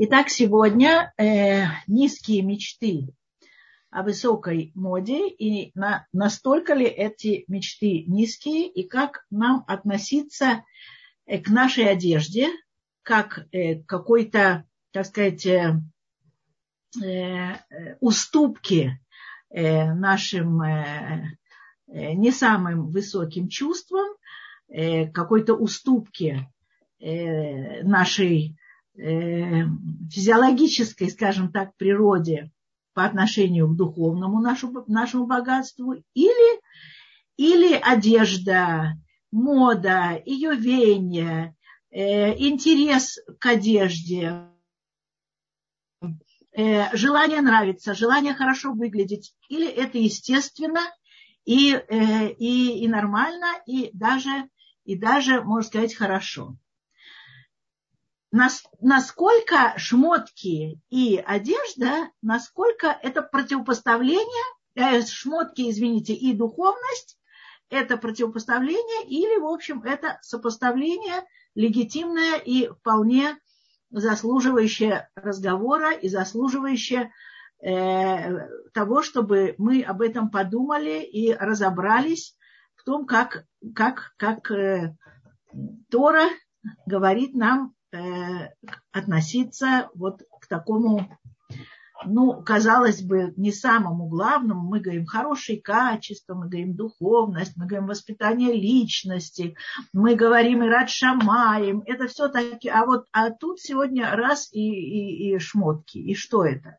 Итак, сегодня э, низкие мечты о высокой моде и на, настолько ли эти мечты низкие и как нам относиться э, к нашей одежде, как э, какой-то, так сказать, э, э, уступки э, нашим э, э не самым высоким чувствам, э, какой-то уступки э, нашей физиологической, скажем так, природе по отношению к духовному нашему, нашему богатству, или, или одежда, мода, ее веяние, э, интерес к одежде, э, желание нравиться, желание хорошо выглядеть, или это естественно и, э, и, и нормально, и даже, и даже, можно сказать, хорошо насколько шмотки и одежда, насколько это противопоставление, э, шмотки, извините, и духовность, это противопоставление или, в общем, это сопоставление легитимное и вполне заслуживающее разговора и заслуживающее э, того, чтобы мы об этом подумали и разобрались в том, как, как, как э, Тора говорит нам относиться вот к такому, ну, казалось бы, не самому главному. Мы говорим хорошие качества, мы говорим духовность, мы говорим воспитание личности, мы говорим и рад шамаем. Это все таки, а вот а тут сегодня раз и, и, и шмотки. И что это?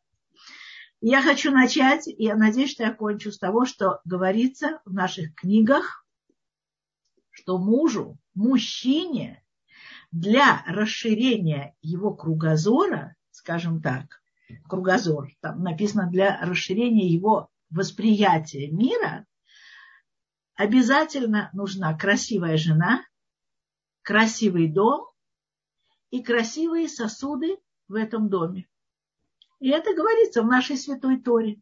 Я хочу начать, и я надеюсь, что я кончу с того, что говорится в наших книгах, что мужу, мужчине для расширения его кругозора, скажем так, кругозор, там написано для расширения его восприятия мира, обязательно нужна красивая жена, красивый дом и красивые сосуды в этом доме. И это говорится в нашей святой Торе.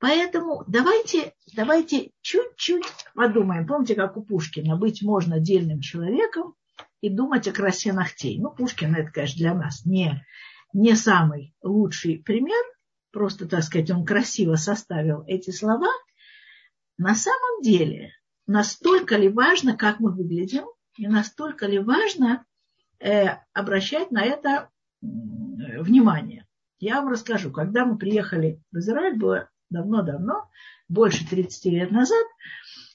Поэтому давайте, давайте чуть-чуть подумаем. Помните, как у Пушкина, быть можно отдельным человеком и думать о красе ногтей. Ну, Пушкин это, конечно, для нас не, не самый лучший пример. Просто, так сказать, он красиво составил эти слова. На самом деле, настолько ли важно, как мы выглядим, и настолько ли важно э, обращать на это внимание. Я вам расскажу. Когда мы приехали в Израиль, было давно-давно, больше 30 лет назад,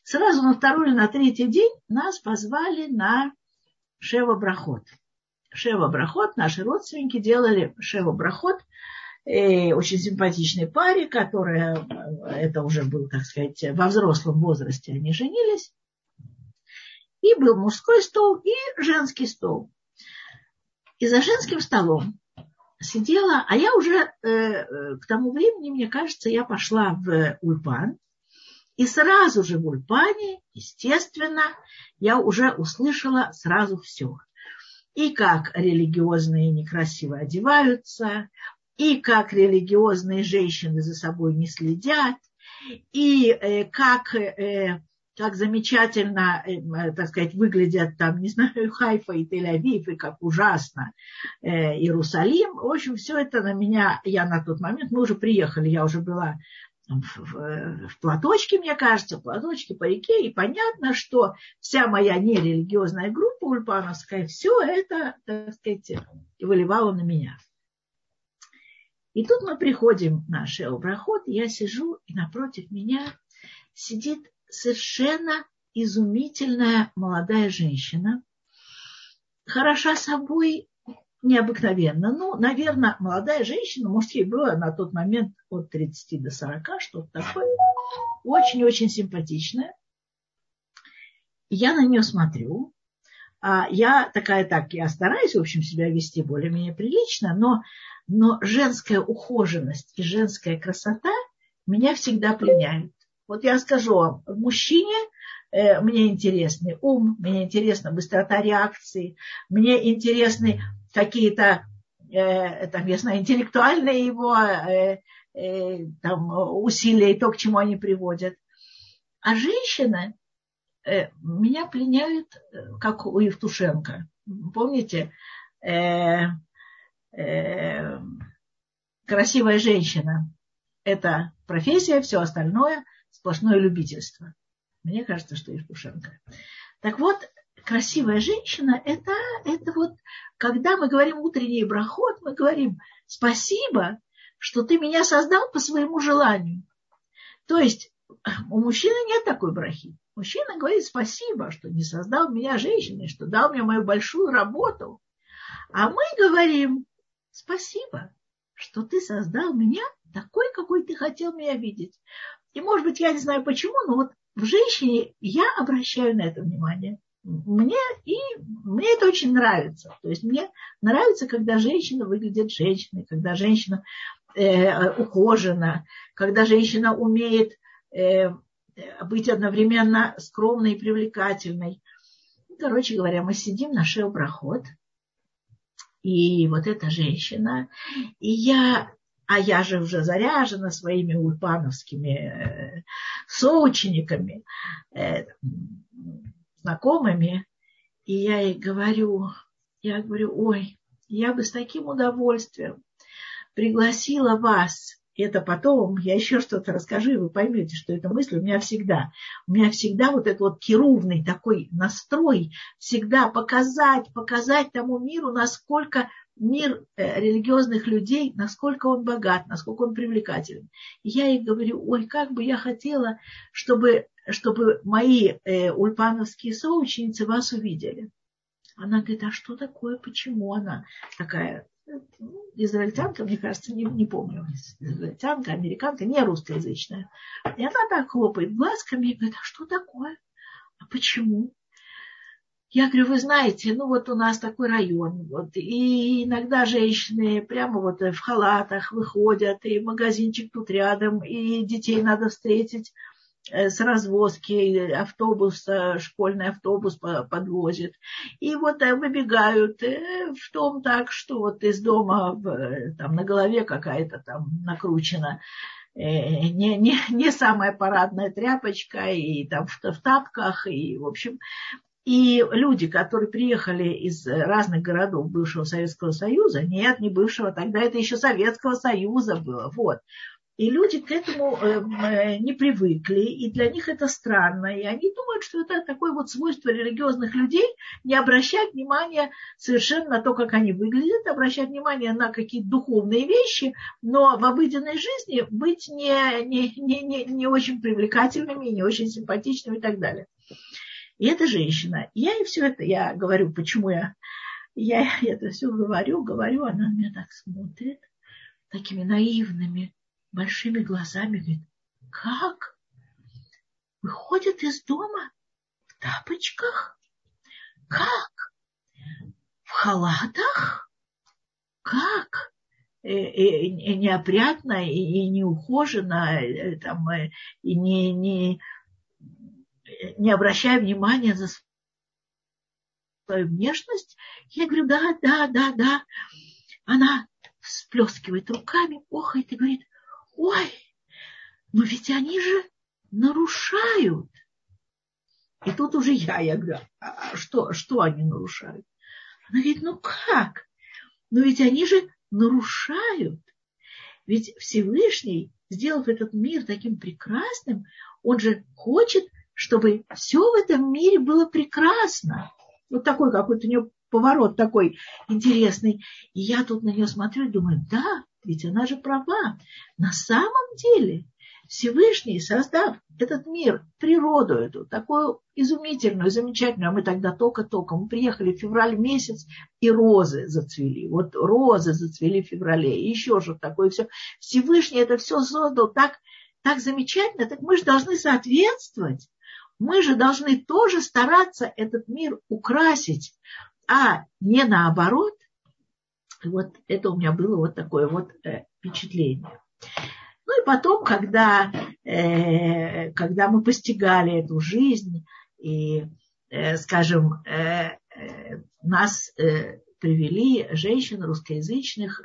сразу на второй или на третий день нас позвали на Шева Брахот. Шева Брахот, наши родственники делали Шева Брахот, э, очень симпатичной паре, которая, э, это уже был, так сказать, во взрослом возрасте они женились. И был мужской стол и женский стол. И за женским столом сидела, а я уже э, э, к тому времени, мне кажется, я пошла в Ульпан, и сразу же в Ульпане, естественно, я уже услышала сразу все. И как религиозные некрасиво одеваются, и как религиозные женщины за собой не следят, и э, как э, как замечательно, э, э, так сказать, выглядят там, не знаю, Хайфа и Тель-Авив, и как ужасно э, Иерусалим. В общем, все это на меня, я на тот момент, мы уже приехали, я уже была в, в, в платочке, мне кажется, в платочке по реке, и понятно, что вся моя нерелигиозная группа ульпановская, все это, так сказать, выливало на меня. И тут мы приходим на Шеобрахот, я сижу, и напротив меня сидит совершенно изумительная молодая женщина, хороша собой необыкновенно. Ну, наверное, молодая женщина, может, ей было на тот момент от 30 до 40, что-то такое. Очень-очень симпатичная. Я на нее смотрю. А я такая так, я стараюсь, в общем, себя вести более-менее прилично, но, но женская ухоженность и женская красота меня всегда пленяют. Вот я скажу вам, в мужчине э, мне интересный ум, мне интересна быстрота реакции, мне интересны какие-то, э, там, я знаю, интеллектуальные его э, э, там, усилия и то, к чему они приводят. А женщины э, меня пленяют, э, как у Евтушенко. Помните, э, э, красивая женщина – это профессия, все остальное – сплошное любительство. Мне кажется, что Евтушенко. Так вот, красивая женщина – это, это вот, когда мы говорим утренний брахот, мы говорим спасибо, что ты меня создал по своему желанию. То есть у мужчины нет такой брахи. Мужчина говорит спасибо, что не создал меня женщиной, что дал мне мою большую работу. А мы говорим спасибо, что ты создал меня такой, какой ты хотел меня видеть. И, может быть, я не знаю почему, но вот в женщине я обращаю на это внимание. Мне, и мне это очень нравится. То есть мне нравится, когда женщина выглядит женщиной, когда женщина э, ухожена, когда женщина умеет э, быть одновременно скромной и привлекательной. Короче говоря, мы сидим на шеобрахот, и вот эта женщина, и я, а я же уже заряжена своими ульпановскими э, соучениками, э, знакомыми, и я ей говорю, я говорю, ой, я бы с таким удовольствием пригласила вас это потом, я еще что-то расскажу, и вы поймете, что эта мысль у меня всегда. У меня всегда вот этот вот кирувный такой настрой, всегда показать, показать тому миру, насколько мир э, религиозных людей, насколько он богат, насколько он привлекателен. И я ей говорю, ой, как бы я хотела, чтобы, чтобы мои э, ульпановские соученицы вас увидели. Она говорит, а что такое, почему она такая израильтянка, мне кажется, не, не помню, израильтянка, американка, не русскоязычная. И она так хлопает глазками и говорит, а что такое? А почему? Я говорю, вы знаете, ну вот у нас такой район, вот, и иногда женщины прямо вот в халатах выходят, и магазинчик тут рядом, и детей надо встретить. Э, с развозки, автобус, школьный автобус подвозит. И вот э, выбегают э, в том так, что вот из дома там на голове какая-то там накручена не, не, не самая парадная тряпочка, и там в, в тапках, и, в общем, и люди, которые приехали из разных городов бывшего Советского Союза, нет, не бывшего, тогда это еще Советского Союза было, вот, и люди к этому эм, э, не привыкли, и для них это странно. И они думают, что это такое вот свойство религиозных людей, не обращать внимания совершенно на то, как они выглядят, обращать внимание на какие-то духовные вещи, но в обыденной жизни быть не, не, не, не, не очень привлекательными, не очень симпатичными и так далее. И эта женщина, я ей все это, я говорю, почему я, я это все говорю, говорю, она на меня так смотрит, такими наивными, большими глазами, говорит, как? Выходит из дома в тапочках? Как? В халатах? Как? И, и, и неопрятно, и, и неухоженно, и, там, и не, не, не обращая внимания за свою внешность. Я говорю, да, да, да, да. Она всплескивает руками, охает и говорит, ой, но ведь они же нарушают. И тут уже я, я говорю, а, а что, что они нарушают? Она говорит, ну как? Но ведь они же нарушают. Ведь Всевышний, сделав этот мир таким прекрасным, он же хочет, чтобы все в этом мире было прекрасно. Вот такой какой-то у нее поворот такой интересный. И я тут на нее смотрю и думаю, да, ведь она же права. На самом деле Всевышний, создав этот мир, природу эту, такую изумительную, замечательную, а мы тогда только-только, мы приехали в февраль месяц, и розы зацвели. Вот розы зацвели в феврале, и еще что-то такое все. Всевышний это все создал так, так замечательно, так мы же должны соответствовать. Мы же должны тоже стараться этот мир украсить, а не наоборот вот это у меня было вот такое вот э, впечатление. Ну и потом, когда, э, когда мы постигали эту жизнь, и, э, скажем, нас привели женщин русскоязычных,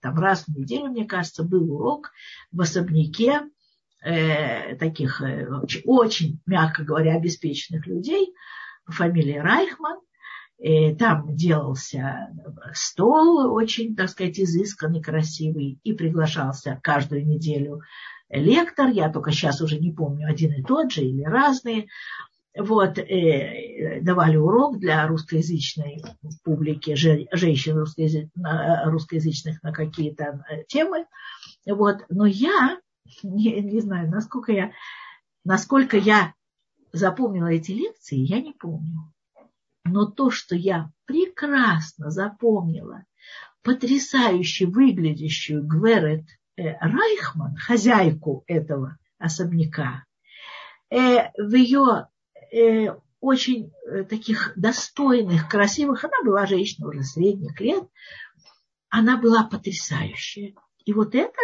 там раз в неделю, мне кажется, был урок в особняке э, таких э, очень, очень, мягко говоря, обеспеченных людей, по фамилии Райхман. И там делался стол очень, так сказать, изысканный, красивый, и приглашался каждую неделю лектор, я только сейчас уже не помню, один и тот же или разные. Вот, э, давали урок для русскоязычной публики, женщин русскоязычных, русскоязычных на какие-то э, темы. Вот, но я, не, не знаю, насколько я, насколько я запомнила эти лекции, я не помню. Но то, что я прекрасно запомнила, потрясающе выглядящую Гверет Э, Райхман, хозяйку этого особняка, э, в ее э, очень таких достойных, красивых, она была женщина уже средних лет, она была потрясающая. И вот это,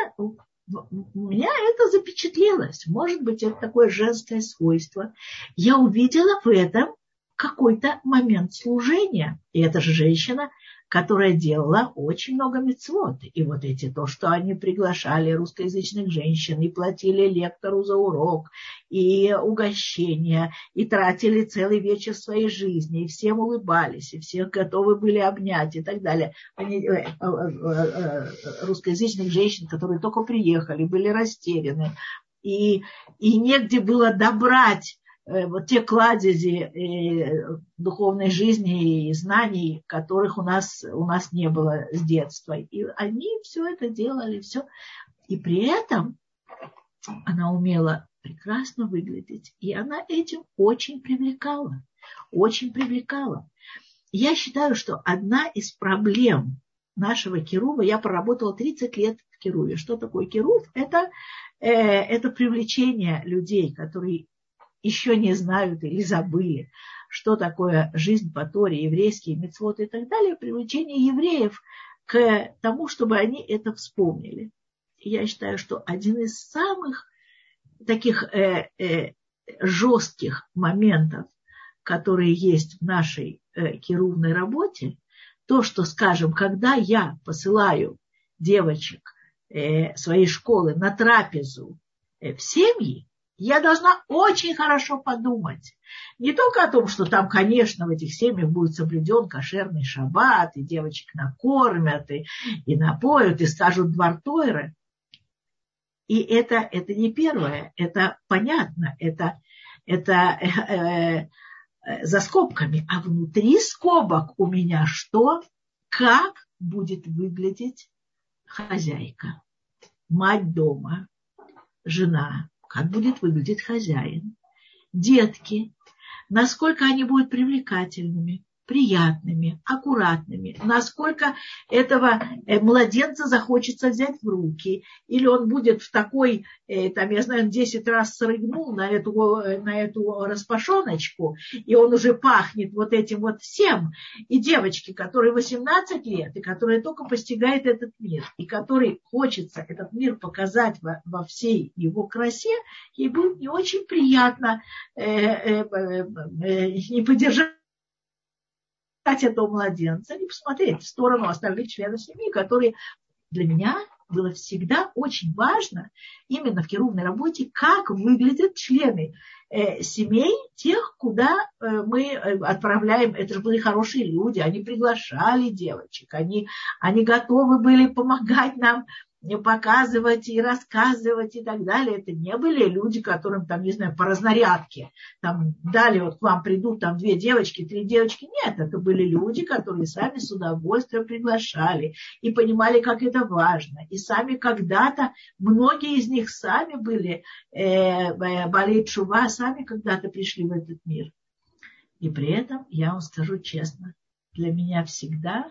у меня это запечатлелось. Может быть, это такое женское свойство. Я увидела в этом какой-то момент служения. И эта же женщина которая делала очень много мецвод. И вот эти, то, что они приглашали русскоязычных женщин и платили лектору за урок, и угощения, и тратили целый вечер своей жизни, и всем улыбались, и всех готовы были обнять и так далее. Они, э, э, э, русскоязычных женщин, которые только приехали, были растеряны, и, и негде было добрать Э, вот те кладези э, духовной жизни и знаний, которых у нас, у нас не было с детства. И они все это делали, все. И при этом она умела прекрасно выглядеть. И она этим очень привлекала. Очень привлекала. Я считаю, что одна из проблем нашего Кирува, я проработала 30 лет в Кируве. Что такое Кирув? Это, э, это привлечение людей, которые еще не знают или забыли, что такое жизнь по Торе, еврейские мецводы и так далее, привлечение евреев к тому, чтобы они это вспомнили. Я считаю, что один из самых таких э, э, жестких моментов, которые есть в нашей э, кирувной работе, то, что, скажем, когда я посылаю девочек э, своей школы на трапезу э, в семьи, я должна очень хорошо подумать. Не только о том, что там, конечно, в этих семьях будет соблюден кошерный шаббат, и девочек накормят, и, и напоят, и скажут двортойры. И это, это не первое, это понятно, это, это э, э, за скобками. А внутри скобок у меня что? Как будет выглядеть хозяйка, мать дома, жена, как будет выглядеть хозяин, детки, насколько они будут привлекательными, приятными, аккуратными, насколько этого э, младенца захочется взять в руки, или он будет в такой, э, там, я знаю, 10 раз срыгнул на эту, э, на эту распашоночку, и он уже пахнет вот этим вот всем. И девочки, которые 18 лет, и которые только постигают этот мир, и который хочется этот мир показать во, во всей его красе, ей будет не очень приятно э, э, э, не поддержать взять этого младенца и посмотреть в сторону остальных членов семьи, которые для меня было всегда очень важно именно в керувной работе, как выглядят члены э, семей тех, куда э, мы э, отправляем. Это же были хорошие люди, они приглашали девочек, они, они готовы были помогать нам показывать и рассказывать и так далее. Это не были люди, которым там, не знаю, по разнарядке. Там дали, вот к вам придут там две девочки, три девочки. Нет, это были люди, которые сами с удовольствием приглашали и понимали, как это важно. И сами когда-то, многие из них сами были э, э болеть шува, сами когда-то пришли в этот мир. И при этом, я вам скажу честно, для меня всегда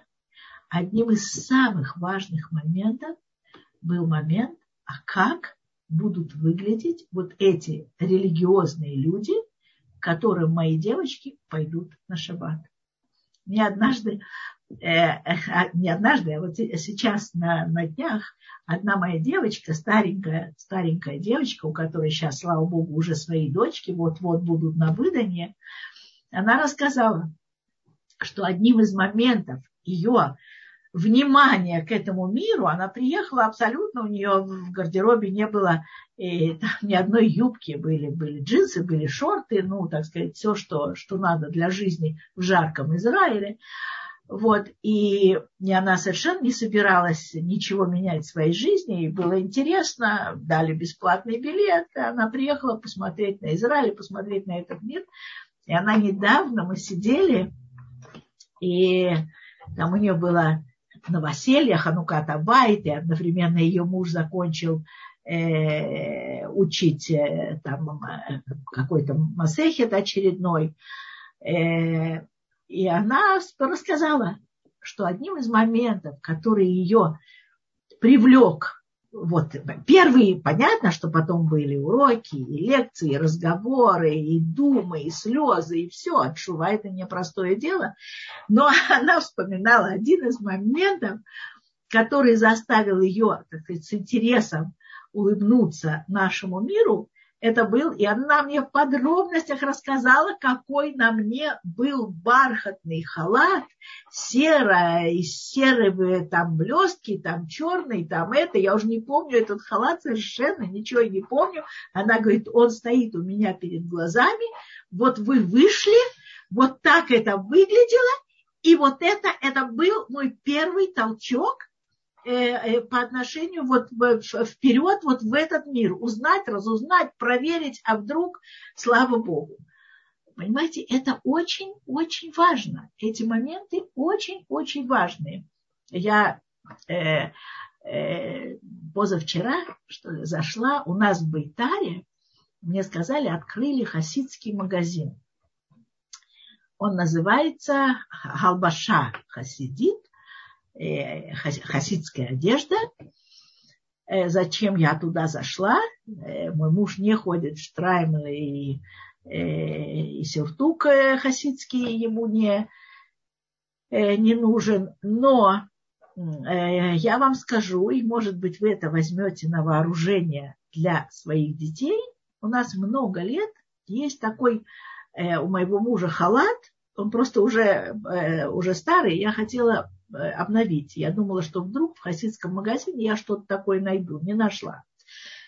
одним из самых важных моментов был момент, а как будут выглядеть вот эти религиозные люди, которым мои девочки пойдут на шаббат. Не однажды, э, э, не однажды, а вот сейчас на, на днях одна моя девочка, старенькая, старенькая девочка, у которой сейчас, слава богу, уже свои дочки вот-вот будут на выданье, она рассказала, что одним из моментов ее внимание к этому миру, она приехала абсолютно, у нее в гардеробе не было и, там, ни одной юбки, были, были джинсы, были шорты, ну, так сказать, все, что, что надо для жизни в жарком Израиле. Вот, и, она совершенно не собиралась ничего менять в своей жизни, ей было интересно, дали бесплатный билет, она приехала посмотреть на Израиль, посмотреть на этот мир. И она недавно, мы сидели, и там у нее было новоселье, Ханукат Абайт, и одновременно ее муж закончил э, учить э, там э, какой-то масехет очередной. Э, и она рассказала, что одним из моментов, который ее привлек вот первые, понятно, что потом были уроки, и лекции, и разговоры, и думы, и слезы, и все. Отшува это непростое дело. Но она вспоминала один из моментов, который заставил ее, так сказать, с интересом улыбнуться нашему миру, это был, и она мне в подробностях рассказала, какой на мне был бархатный халат, серая, из серые там блестки, там черный, там это, я уже не помню этот халат совершенно, ничего не помню. Она говорит, он стоит у меня перед глазами, вот вы вышли, вот так это выглядело, и вот это, это был мой первый толчок – по отношению вот вперед вот в этот мир, узнать, разузнать, проверить, а вдруг, слава Богу. Понимаете, это очень-очень важно. Эти моменты очень-очень важные. Я э, э, позавчера что ли, зашла, у нас в Байтаре, мне сказали, открыли хасидский магазин. Он называется Халбаша Хасидит. Э, хасидская одежда. Э, зачем я туда зашла? Э, мой муж не ходит в штраймы и, и сюртук хасидский ему не, не нужен. Но я вам скажу, и может быть вы это возьмете на вооружение для своих детей. У нас много лет есть такой у моего мужа халат, он просто уже, уже старый. Я хотела обновить. Я думала, что вдруг в хасидском магазине я что-то такое найду. Не нашла.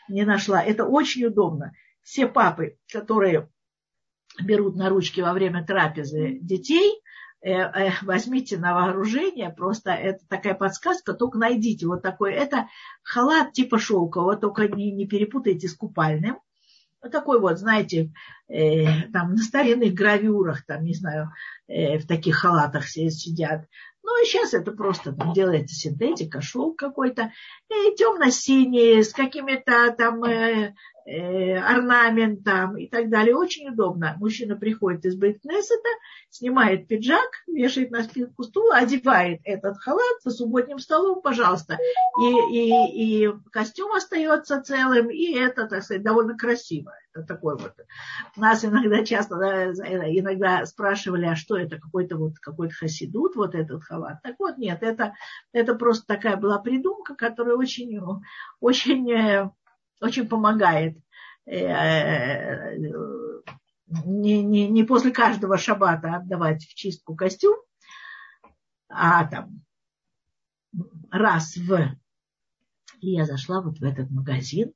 Не нашла. Это очень удобно. Все папы, которые берут на ручки во время трапезы детей, э, э, возьмите на вооружение, просто это такая подсказка, только найдите вот такой, это халат типа шелкового, только не, не перепутайте с купальным, вот такой вот, знаете, э, там на старинных гравюрах, там, не знаю, э, в таких халатах сидят. Ну, и сейчас это просто там делается синтетика, шелк какой-то, и темно-синий, с какими-то там э, э, орнаментом и так далее. Очень удобно. Мужчина приходит из Бейткнессета, снимает пиджак, вешает на спинку стула, одевает этот халат со субботним столом, пожалуйста. И, и, и костюм остается целым, и это, так сказать, довольно красиво. Такой вот. Нас иногда часто, да, иногда спрашивали, а что это, какой-то вот какой-то хасидут, вот этот халат. Так вот, нет, это, это просто такая была придумка, которая очень, очень, э, очень помогает э, не, не, не после каждого шабата отдавать в чистку костюм, а там раз в... И я зашла вот в этот магазин.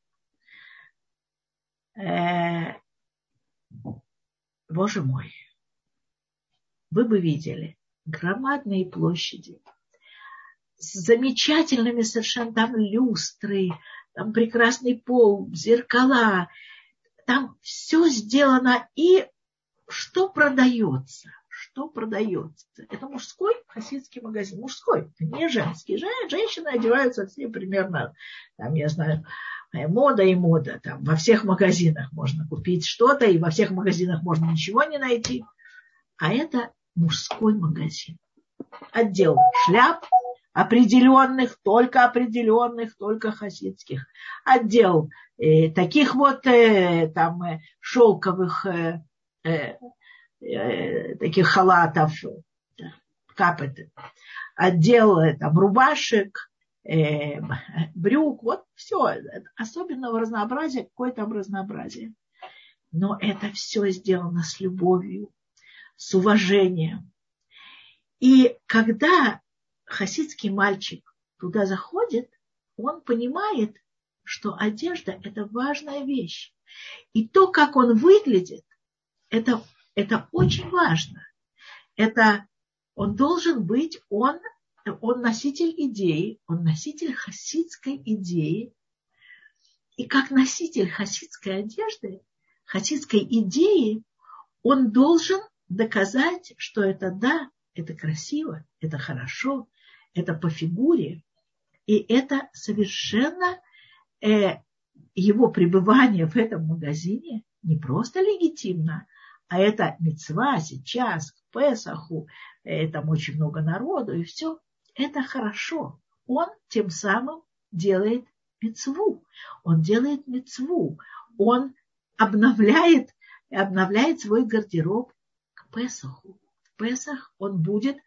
Э, боже мой, вы бы видели громадные площади с замечательными совершенно там люстры, там прекрасный пол, зеркала, там все сделано и что продается, что продается. Это мужской хасидский магазин, мужской, не женский. Женщины одеваются все примерно, там, я знаю, мода и мода. Там во всех магазинах можно купить что-то, и во всех магазинах можно ничего не найти. А это мужской магазин. Отдел шляп, определенных, только определенных, только хасидских. Отдел э, таких вот э, там э, шелковых э, э, э, таких халатов, капет, отдел э, там рубашек, э, брюк, вот все, особенного разнообразия, какое там разнообразие. Но это все сделано с любовью, с уважением. И когда хасидский мальчик туда заходит, он понимает, что одежда – это важная вещь. И то, как он выглядит, это, это очень важно. Это он должен быть, он, он носитель идеи, он носитель хасидской идеи. И как носитель хасидской одежды, хасидской идеи, он должен доказать, что это да, это красиво, это хорошо, это по фигуре. И это совершенно э, его пребывание в этом магазине не просто легитимно, а это мецва сейчас, к Песаху, э, там очень много народу, и все. Это хорошо. Он тем самым делает мецву. Он делает мецву. Он обновляет, обновляет свой гардероб к Песаху. В Песах он будет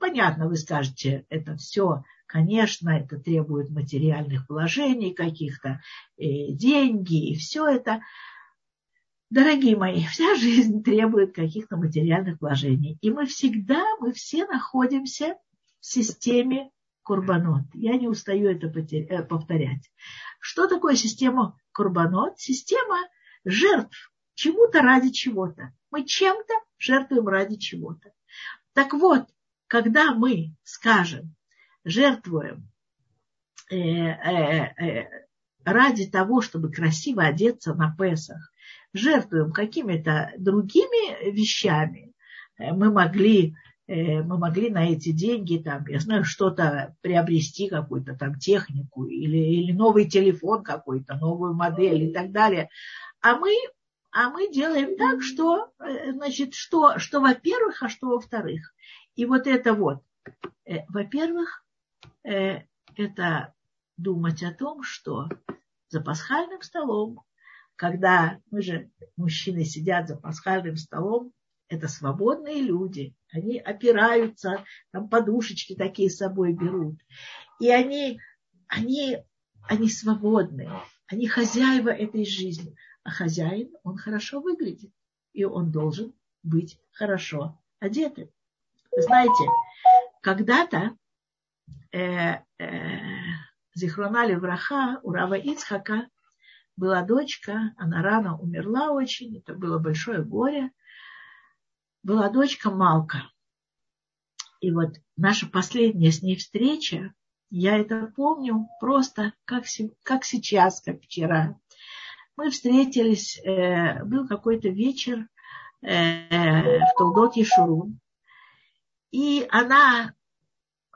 Понятно, вы скажете, это все, конечно, это требует материальных вложений каких-то, э, деньги, и все это. Дорогие мои, вся жизнь требует каких-то материальных вложений. И мы всегда, мы все находимся в системе Курбанот. Я не устаю это э, повторять. Что такое система Курбанот? Система жертв чему-то ради чего-то. Мы чем-то жертвуем ради чего-то. Так вот, когда мы, скажем, жертвуем э, э, э, ради того, чтобы красиво одеться на Песах, жертвуем какими-то другими вещами, э, мы могли мы могли на эти деньги, там, я знаю, что-то приобрести, какую-то там технику или, или новый телефон какой-то, новую модель и так далее. А мы, а мы делаем так, что, э, значит, что, что во-первых, а что во-вторых. И вот это вот, э, во-первых, э, это думать о том, что за пасхальным столом, когда мы же, мужчины сидят за пасхальным столом, это свободные люди, они опираются, там подушечки такие с собой берут. И они, они, они свободны, они хозяева этой жизни. А хозяин, он хорошо выглядит, и он должен быть хорошо одетым знаете, когда-то э, э, Зихронали Враха у Рава Ицхака была дочка, она рано умерла очень, это было большое горе. Была дочка Малка. И вот наша последняя с ней встреча, я это помню просто как, как сейчас, как вчера. Мы встретились, э, был какой-то вечер э, в Толдот Ешурун. И она,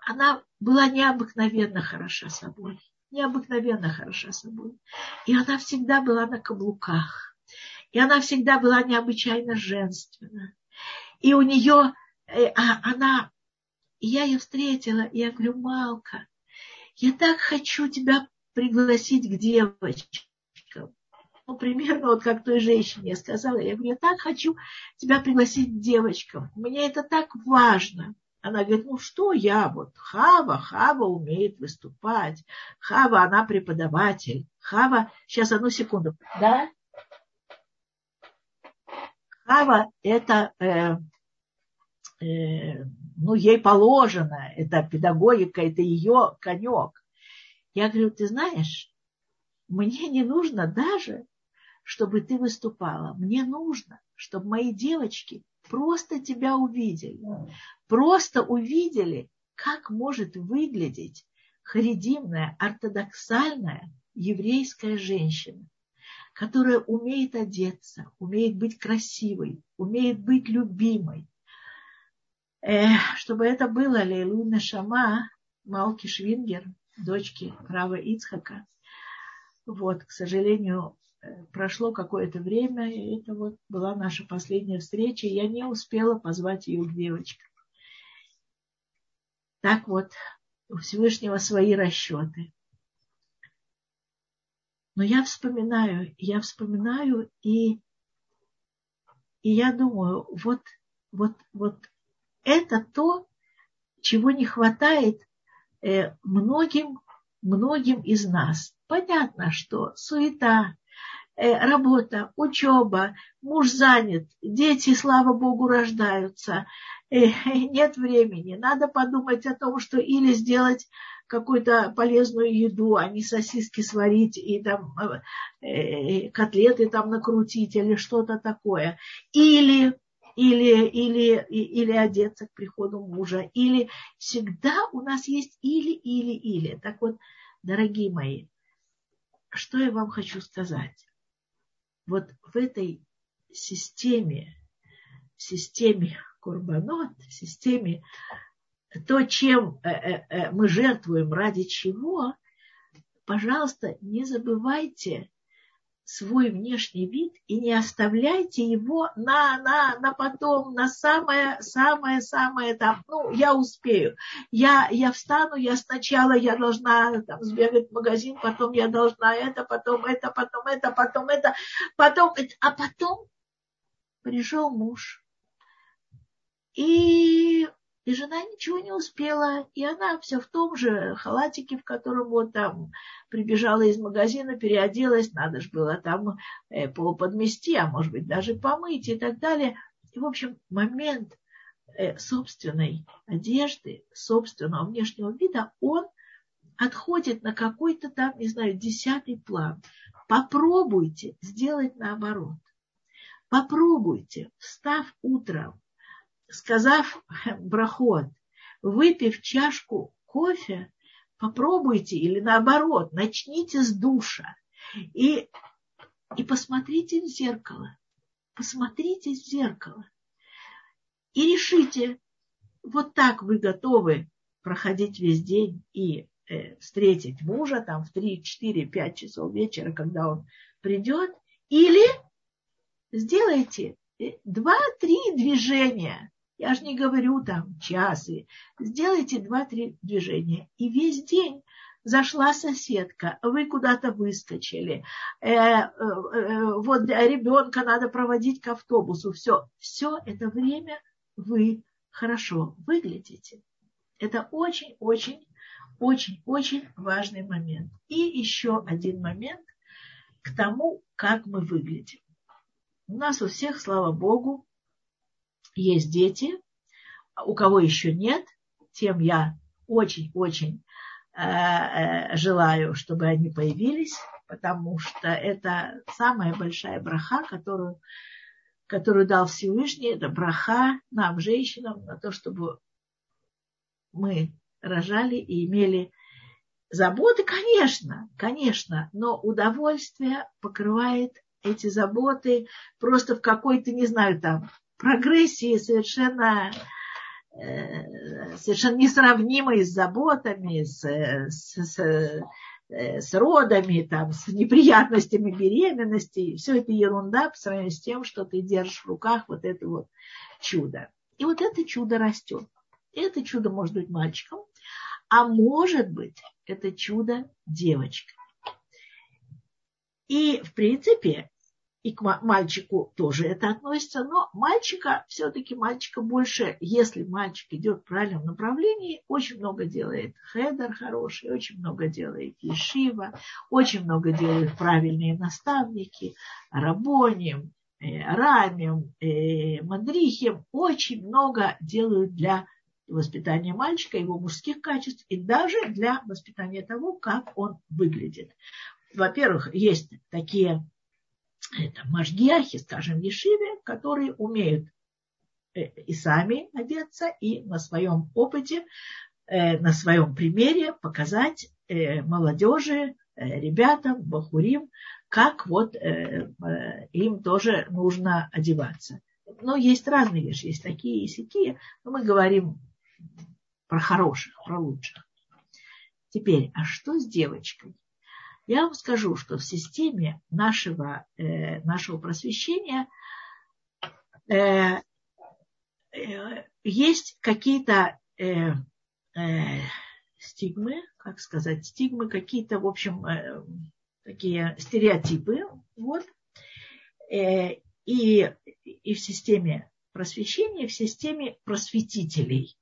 она была необыкновенно хороша собой. Необыкновенно хороша собой. И она всегда была на каблуках. И она всегда была необычайно женственна. И у нее, э, а, она, я ее встретила, и я говорю, Малка, я так хочу тебя пригласить к девочке ну, примерно вот как той женщине я сказала, я говорю, я так хочу тебя пригласить девочкам, мне это так важно. Она говорит, ну что я вот, Хава, Хава умеет выступать, Хава, она преподаватель, Хава, сейчас одну секунду, да? Хава это, э, э, ну ей положено, это педагогика, это ее конек. Я говорю, ты знаешь, мне не нужно даже чтобы ты выступала. Мне нужно, чтобы мои девочки просто тебя увидели. Просто увидели, как может выглядеть харидимная, ортодоксальная еврейская женщина, которая умеет одеться, умеет быть красивой, умеет быть любимой. Э, чтобы это было Лейлуна Шама, Малки Швингер, дочки Рава Ицхака. Вот, к сожалению, прошло какое-то время, и это вот была наша последняя встреча, и я не успела позвать ее к девочкам. Так вот, у Всевышнего свои расчеты. Но я вспоминаю, я вспоминаю, и, и я думаю, вот, вот, вот это то, чего не хватает э, многим, многим из нас. Понятно, что суета, Э, работа, учеба, муж занят, дети, слава богу, рождаются, нет времени. Надо подумать о том, что или сделать какую-то полезную еду, а не сосиски сварить и там э, котлеты там накрутить или что-то такое. Или или, или, или одеться к приходу мужа, или всегда у нас есть или, или, или. Так вот, дорогие мои, что я вам хочу сказать? Вот в этой системе, системе Курбанот, системе то, чем э, э, э, мы жертвуем, ради чего, пожалуйста, не забывайте свой внешний вид и не оставляйте его на, на, на потом, на самое, самое, самое там, ну, я успею. Я, я встану, я сначала, я должна там сбегать в магазин, потом я должна это, потом это, потом это, потом это, потом это, а потом пришел муж. И и жена ничего не успела, и она все в том же халатике, в котором вот там прибежала из магазина, переоделась, надо же было там э, пол подмести, а может быть даже помыть и так далее. И, в общем, момент э, собственной одежды, собственного внешнего вида, он отходит на какой-то там, не знаю, десятый план. Попробуйте сделать наоборот. Попробуйте, встав утром, сказав брахот, выпив чашку кофе, попробуйте или наоборот, начните с душа и, и посмотрите в зеркало. Посмотрите в зеркало. И решите, вот так вы готовы проходить весь день и э, встретить мужа там в 3, 4, 5 часов вечера, когда он придет, или сделайте э, два-три движения я же не говорю там часы. Сделайте два-три движения. И весь день зашла соседка, вы куда-то выскочили, э, э, э, вот ребенка надо проводить к автобусу, все, все это время вы хорошо выглядите. Это очень-очень, очень-очень важный момент. И еще один момент к тому, как мы выглядим. У нас у всех, слава Богу, есть дети, у кого еще нет, тем я очень-очень э, э, желаю, чтобы они появились, потому что это самая большая браха, которую, которую дал Всевышний, это браха нам, женщинам, на то, чтобы мы рожали и имели заботы, конечно, конечно, но удовольствие покрывает эти заботы просто в какой-то, не знаю, там, прогрессии совершенно, э, совершенно несравнимой с заботами, с, с, с, э, с родами, там, с неприятностями беременности. Все это ерунда по сравнению с тем, что ты держишь в руках вот это вот чудо. И вот это чудо растет. Это чудо может быть мальчиком, а может быть это чудо девочкой. И, в принципе, и к мальчику тоже это относится, но мальчика, все-таки мальчика больше, если мальчик идет в правильном направлении, очень много делает хедер хороший, очень много делает ешива, очень много делают правильные наставники, рабоним, э, рамим, э, мадрихим, очень много делают для воспитания мальчика, его мужских качеств и даже для воспитания того, как он выглядит. Во-первых, есть такие это мажгиахи, скажем, ешиве, которые умеют э, и сами одеться, и на своем опыте, э, на своем примере показать э, молодежи, ребятам, бахурим, как вот им тоже нужно одеваться. Но есть разные вещи, есть такие и сякие, но мы говорим про хороших, про лучших. Теперь, а что с девочкой? Я вам скажу, что в системе нашего, э, нашего просвещения э, э, есть какие-то э, э, стигмы, как сказать, стигмы, какие-то, в общем, э, такие стереотипы. Вот. Э, и, и в системе просвещения, в системе просветителей.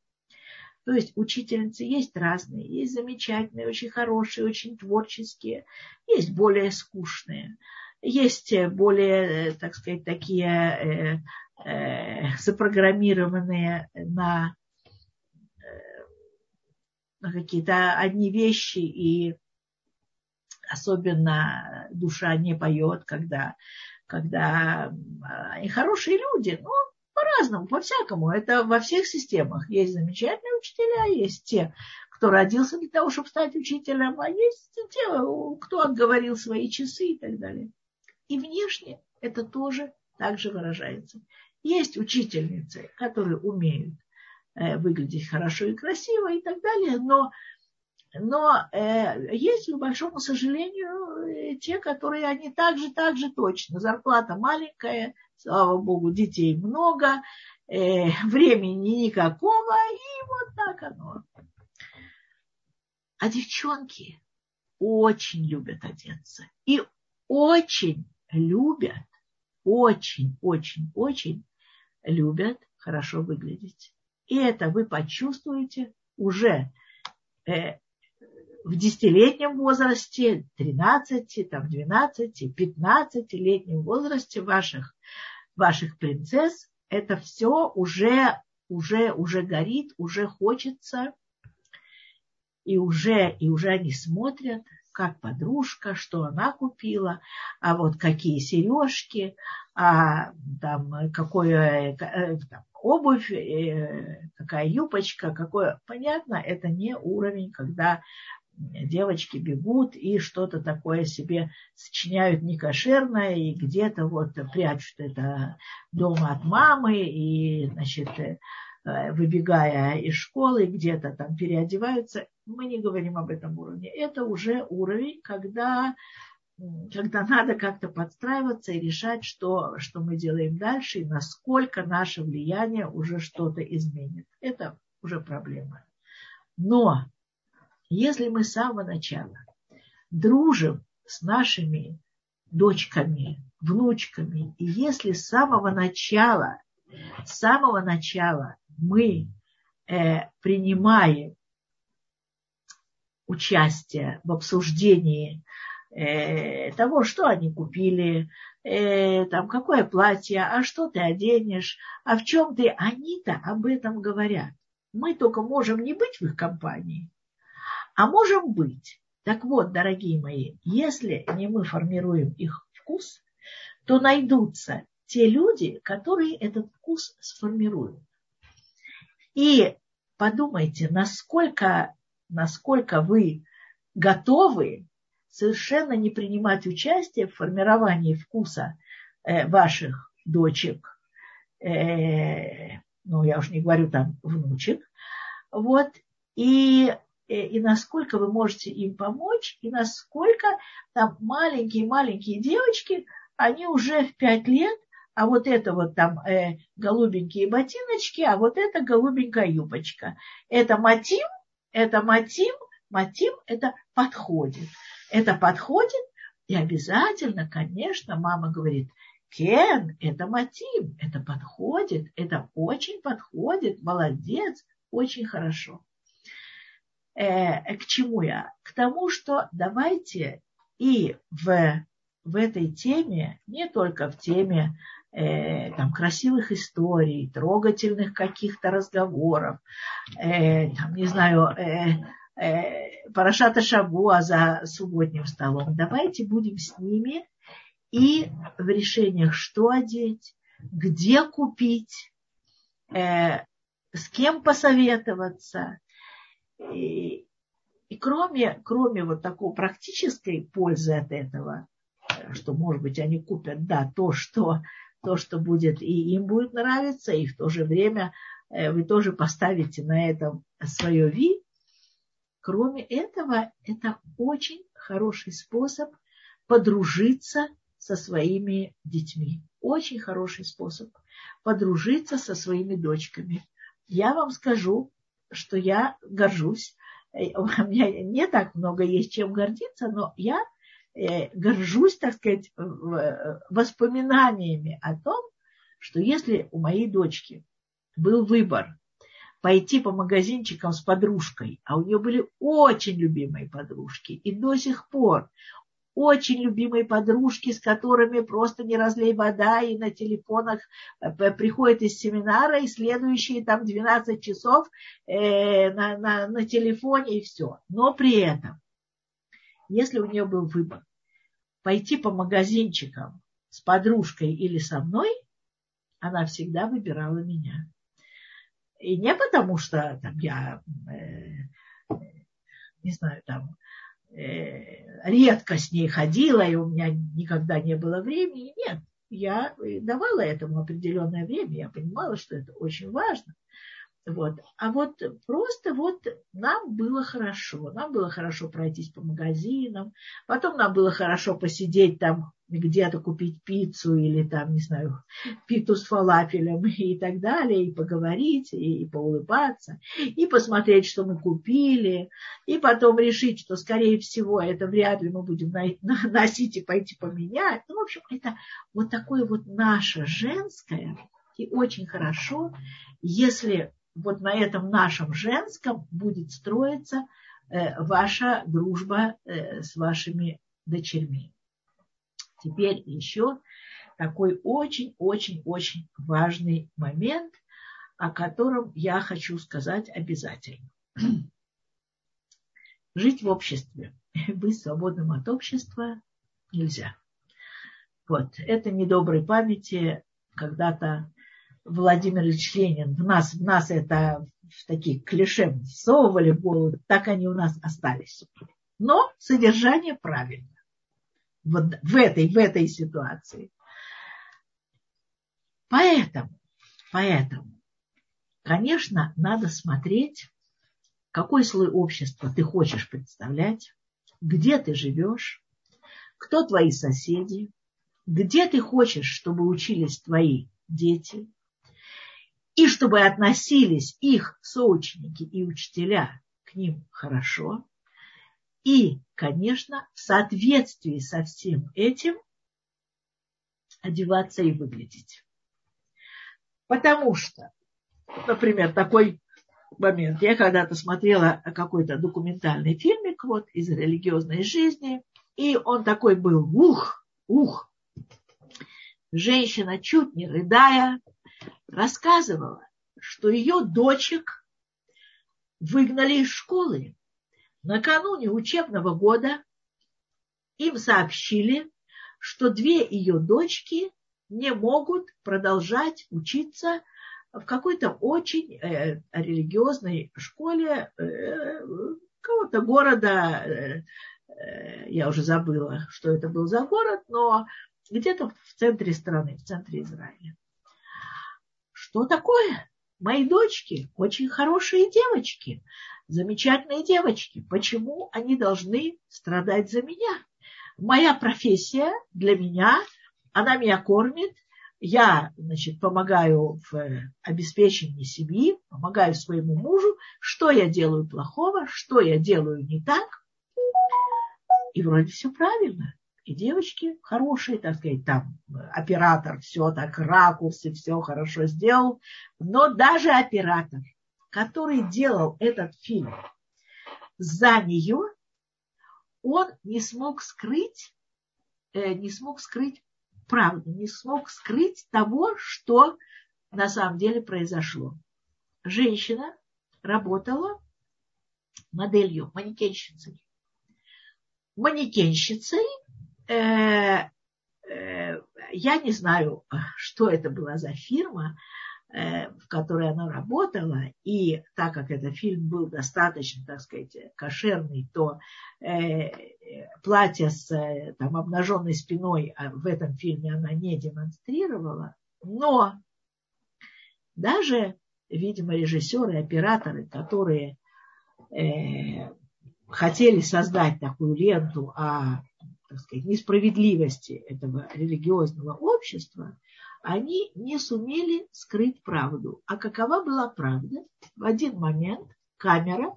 То есть учительницы есть разные, есть замечательные, очень хорошие, очень творческие, есть более скучные, есть более, так сказать, такие э, э, запрограммированные на, э, на какие-то одни вещи, и особенно душа не поет, когда, когда они хорошие люди, ну, по-разному, по-всякому. Это во всех системах. Есть замечательные учителя, есть те, кто родился для того, чтобы стать учителем, а есть те, кто отговорил свои часы и так далее. И внешне это тоже так же выражается. Есть учительницы, которые умеют э, выглядеть хорошо и красиво и так далее, но, но э, есть, к большому сожалению, э, те, которые они также, так же точно. Зарплата маленькая, слава богу, детей много, э, времени никакого, и вот так оно. А девчонки очень любят одеться. И очень любят, очень, очень, очень любят хорошо выглядеть. И это вы почувствуете уже э, в десятилетнем возрасте, 13, там, 12, 15-летнем возрасте ваших, ваших принцесс, это все уже, уже, уже горит, уже хочется, и уже, и уже они смотрят, как подружка, что она купила, а вот какие сережки, а там какое э, там, обувь, э, какая юбочка, какое. Понятно, это не уровень, когда девочки бегут и что-то такое себе сочиняют некошерное и где-то вот прячут это дома от мамы и, значит, э, выбегая из школы, где-то там переодеваются мы не говорим об этом уровне. Это уже уровень, когда, когда надо как-то подстраиваться и решать, что, что мы делаем дальше и насколько наше влияние уже что-то изменит. Это уже проблема. Но если мы с самого начала дружим с нашими дочками, внучками, и если с самого начала, с самого начала мы э, принимаем участие в обсуждении э, того, что они купили, э, там, какое платье, а что ты оденешь, а в чем ты. Они-то об этом говорят. Мы только можем не быть в их компании, а можем быть. Так вот, дорогие мои, если не мы формируем их вкус, то найдутся те люди, которые этот вкус сформируют. И подумайте, насколько насколько вы готовы совершенно не принимать участие в формировании вкуса э, ваших дочек, э, ну, я уж не говорю там внучек, вот, и, и насколько вы можете им помочь, и насколько там маленькие-маленькие девочки, они уже в пять лет, а вот это вот там э, голубенькие ботиночки, а вот это голубенькая юбочка. Это мотив, это мотив, мотив это подходит. Это подходит, и обязательно, конечно, мама говорит, Кен, это мотив, это подходит, это очень подходит, молодец, очень хорошо. Э, к чему я? К тому, что давайте и в, в этой теме, не только в теме э, там, красивых историй, трогательных каких-то разговоров, э, там, не знаю, э, э, Парашата Шабуа за субботним столом. Давайте будем с ними и в решениях, что одеть, где купить, э, с кем посоветоваться. И, и кроме, кроме вот такой практической пользы от этого, э, что, может быть, они купят, да, то, что то, что будет и им будет нравиться, и в то же время э, вы тоже поставите на этом свое ви. Кроме этого, это очень хороший способ подружиться со своими детьми. Очень хороший способ подружиться со своими дочками. Я вам скажу, что я горжусь. Э, у меня не так много есть чем гордиться, но я Э, горжусь, так сказать, воспоминаниями о том, что если у моей дочки был выбор пойти по магазинчикам с подружкой, а у нее были очень любимые подружки, и до сих пор очень любимые подружки, с которыми просто не разлей вода, и на телефонах э, приходят из семинара, и следующие там 12 часов э, на, на, на телефоне, и все. Но при этом, если у нее был выбор, пойти по магазинчикам с подружкой или со мной, она всегда выбирала меня. И не потому, что там, я, э, не знаю, там, редко с ней ходила, и у меня никогда не было времени. Нет, я давала этому определенное время, я понимала, что это очень важно. Вот. А вот просто вот нам было хорошо. Нам было хорошо пройтись по магазинам. Потом нам было хорошо посидеть там где-то купить пиццу или там, не знаю, пиццу с фалафелем и так далее, и поговорить, и, и поулыбаться, и посмотреть, что мы купили, и потом решить, что, скорее всего, это вряд ли мы будем носить и пойти поменять. Ну, в общем, это вот такое вот наше женское, и очень хорошо, если вот на этом нашем женском будет строиться э, ваша дружба э, с вашими дочерьми. Теперь еще такой очень-очень-очень важный момент, о котором я хочу сказать обязательно. Жить в обществе, быть свободным от общества нельзя. Вот, это недоброй памяти когда-то Владимир Ильич Ленин, в нас, в нас это в такие клише всовывали в голову, так они у нас остались. Но содержание правильно. Вот в этой, в этой ситуации. Поэтому, поэтому, конечно, надо смотреть, какой слой общества ты хочешь представлять, где ты живешь, кто твои соседи, где ты хочешь, чтобы учились твои дети, и чтобы относились их соученики и учителя к ним хорошо. И, конечно, в соответствии со всем этим одеваться и выглядеть. Потому что, например, такой момент. Я когда-то смотрела какой-то документальный фильмик вот, из религиозной жизни, и он такой был, ух, ух. Женщина, чуть не рыдая, рассказывала, что ее дочек выгнали из школы. Накануне учебного года им сообщили, что две ее дочки не могут продолжать учиться в какой-то очень э, религиозной школе э, какого-то города, э, э, я уже забыла, что это был за город, но где-то в центре страны, в центре Израиля. Что такое? Мои дочки очень хорошие девочки, замечательные девочки. Почему они должны страдать за меня? Моя профессия для меня, она меня кормит, я, значит, помогаю в обеспечении семьи, помогаю своему мужу, что я делаю плохого, что я делаю не так. И вроде все правильно. И девочки хорошие, так сказать, там оператор все так, ракурсы, все хорошо сделал. Но даже оператор, который делал этот фильм за нее, он не смог скрыть, э, не смог скрыть правду, не смог скрыть того, что на самом деле произошло. Женщина работала моделью, манекенщицей. Манекенщицей Э, э, я не знаю, что это была за фирма, э, в которой она работала, и так как этот фильм был достаточно, так сказать, кошерный, то платье с там, обнаженной спиной а в этом фильме она не демонстрировала, но даже, видимо, режиссеры, операторы, которые хотели создать такую ленту о так сказать, несправедливости этого религиозного общества, они не сумели скрыть правду. А какова была правда? В один момент камера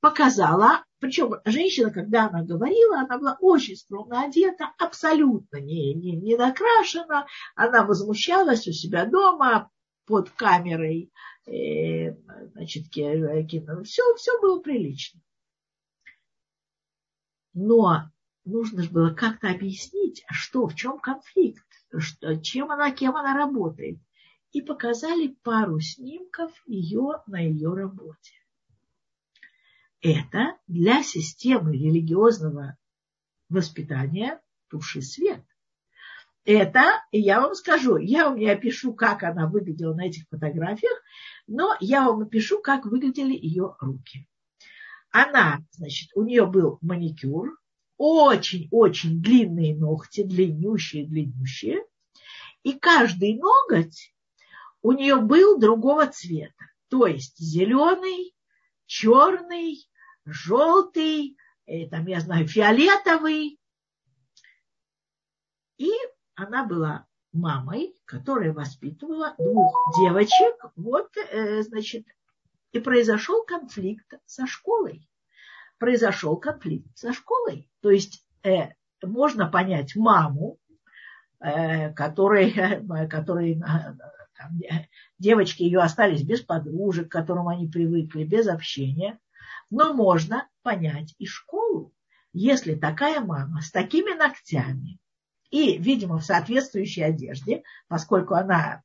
показала, причем женщина, когда она говорила, она была очень скромно одета, абсолютно не, не, не накрашена, она возмущалась у себя дома под камерой, э, значит, кино. Все, все было прилично. Но нужно же было как-то объяснить, что, в чем конфликт, что, чем она, кем она работает. И показали пару снимков ее на ее работе. Это для системы религиозного воспитания души свет. Это, я вам скажу, я вам не опишу, как она выглядела на этих фотографиях, но я вам опишу, как выглядели ее руки. Она, значит, у нее был маникюр, очень-очень длинные ногти, длиннющие-длиннющие, и каждый ноготь у нее был другого цвета, то есть зеленый, черный, желтый, э, там, я знаю, фиолетовый. И она была мамой, которая воспитывала двух девочек. Вот, э, значит, и произошел конфликт со школой. Произошел конфликт со школой. То есть э, можно понять маму, э, которой, э, которой там, девочки ее остались без подружек, к которым они привыкли, без общения. Но можно понять и школу, если такая мама с такими ногтями и, видимо, в соответствующей одежде, поскольку она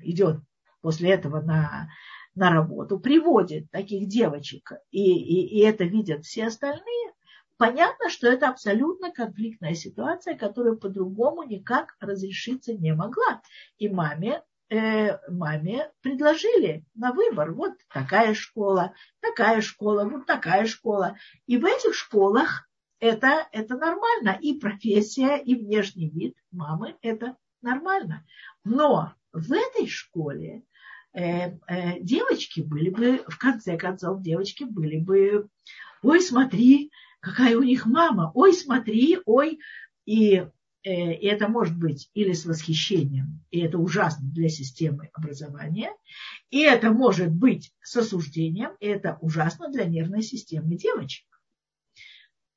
идет после этого на, на работу, приводит таких девочек, и, и, и это видят все остальные, понятно, что это абсолютно конфликтная ситуация, которая по-другому никак разрешиться не могла. И маме э, маме предложили на выбор. Вот такая школа, такая школа, вот такая школа. И в этих школах это, это нормально. И профессия, и внешний вид мамы – это нормально. Но в этой школе девочки были бы, в конце концов, девочки были бы, ой, смотри, какая у них мама, ой, смотри, ой. И Э, и это может быть или с восхищением, и это ужасно для системы образования, и это может быть с осуждением, и это ужасно для нервной системы девочек.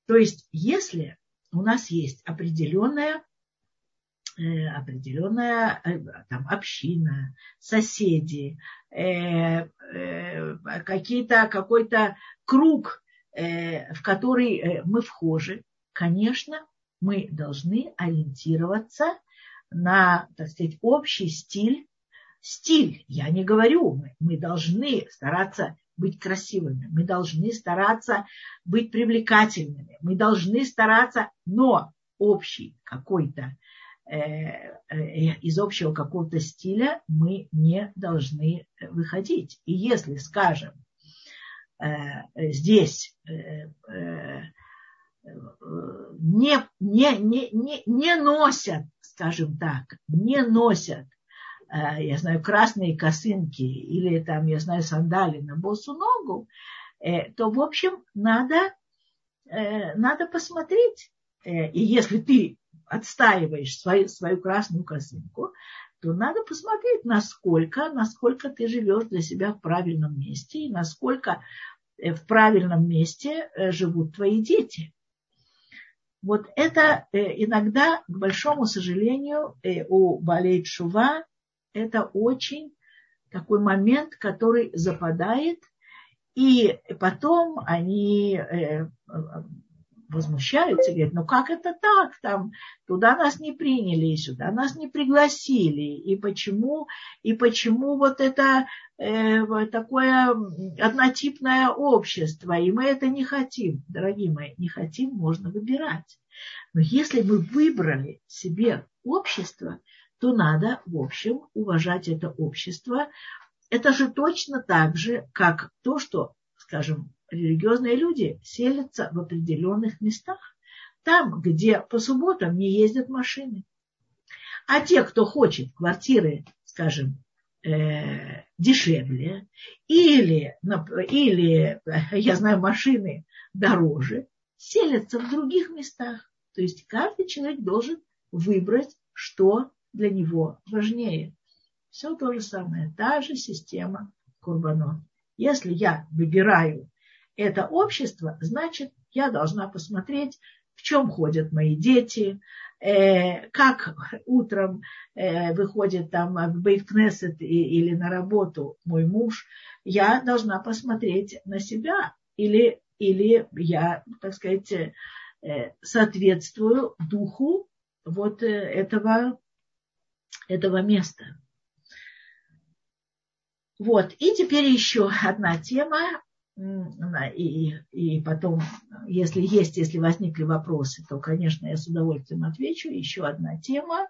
То есть, если у нас есть определенная, э, определенная э, там, община, соседи, какие-то, какой-то круг, в который мы вхожи, конечно, мы должны ориентироваться на, так сказать, общий стиль. Стиль, я не говорю, мы, мы должны стараться быть красивыми, мы должны стараться быть привлекательными, мы должны стараться, но общий какой-то, э, э, из общего какого-то стиля мы не должны выходить. И если, скажем, э, здесь э, э, не, не, не, не, не носят, скажем так, не носят, э, я знаю, красные косынки или там, я знаю, сандали на босу ногу, э, то, в общем, надо, э, надо посмотреть. И если ты отстаиваешь свою, свою красную косынку, то надо посмотреть, насколько, насколько ты живешь для себя в правильном месте и насколько в правильном месте живут твои дети. Вот это э, иногда, к большому сожалению, э, у болей шува это очень такой момент, который западает, и потом они э, возмущаются, говорят, ну как это так, там, туда нас не приняли, сюда нас не пригласили, и почему, и почему вот это э, такое однотипное общество, и мы это не хотим, дорогие мои, не хотим, можно выбирать. Но если мы выбрали себе общество, то надо, в общем, уважать это общество. Это же точно так же, как то, что, скажем, религиозные люди селятся в определенных местах, там, где по субботам не ездят машины. А те, кто хочет квартиры, скажем, э, дешевле, или, или, я знаю, машины дороже, селятся в других местах. То есть каждый человек должен выбрать, что для него важнее. Все то же самое, та же система Курбанот. Если я выбираю это общество, значит, я должна посмотреть, в чем ходят мои дети, э, как утром э, выходит там в Бейткнесет или на работу мой муж, я должна посмотреть на себя. Или, или я, так сказать, э, соответствую духу вот э, этого, этого места. Вот. И теперь еще одна тема. И, и потом, если есть, если возникли вопросы, то, конечно, я с удовольствием отвечу. Еще одна тема.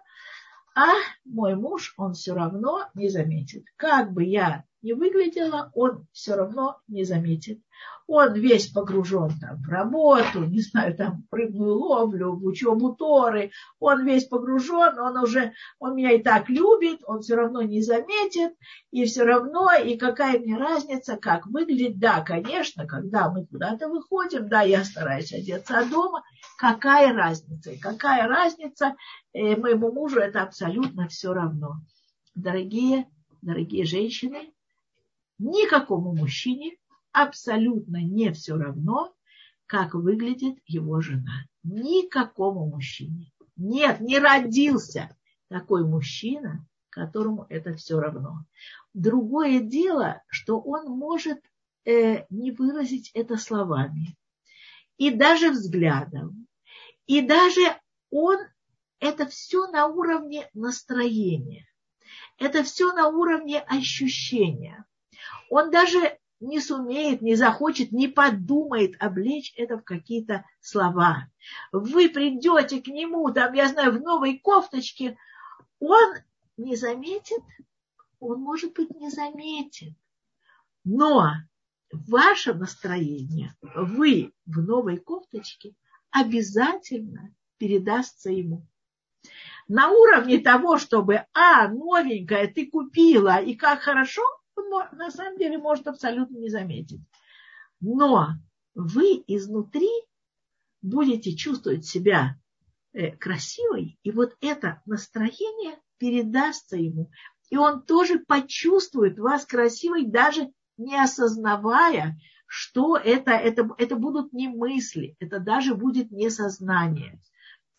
А мой муж, он все равно не заметит. Как бы я не выглядела, он все равно не заметит. Он весь погружен там в работу, не знаю, там в рыбную ловлю, в учебу Торы. Он весь погружен, он уже, он меня и так любит, он все равно не заметит. И все равно, и какая мне разница, как выглядит. Да, конечно, когда мы куда-то выходим, да, я стараюсь одеться от дома. Какая разница? Какая разница? Э, моему мужу это абсолютно все равно. Дорогие, дорогие женщины, никакому мужчине абсолютно не все равно, как выглядит его жена. Никакому мужчине. Нет, не родился такой мужчина, которому это все равно. Другое дело, что он может э, не выразить это словами, и даже взглядом, и даже он, это все на уровне настроения, это все на уровне ощущения он даже не сумеет, не захочет, не подумает облечь это в какие-то слова. Вы придете к нему, там, я знаю, в новой кофточке, он не заметит, он, может быть, не заметит. Но ваше настроение, вы в новой кофточке обязательно передастся ему. На уровне того, чтобы, а, новенькая, ты купила, и как хорошо – на самом деле может абсолютно не заметить. Но вы изнутри будете чувствовать себя э, красивой, и вот это настроение передастся ему. И он тоже почувствует вас красивой, даже не осознавая, что это, это, это будут не мысли, это даже будет не сознание.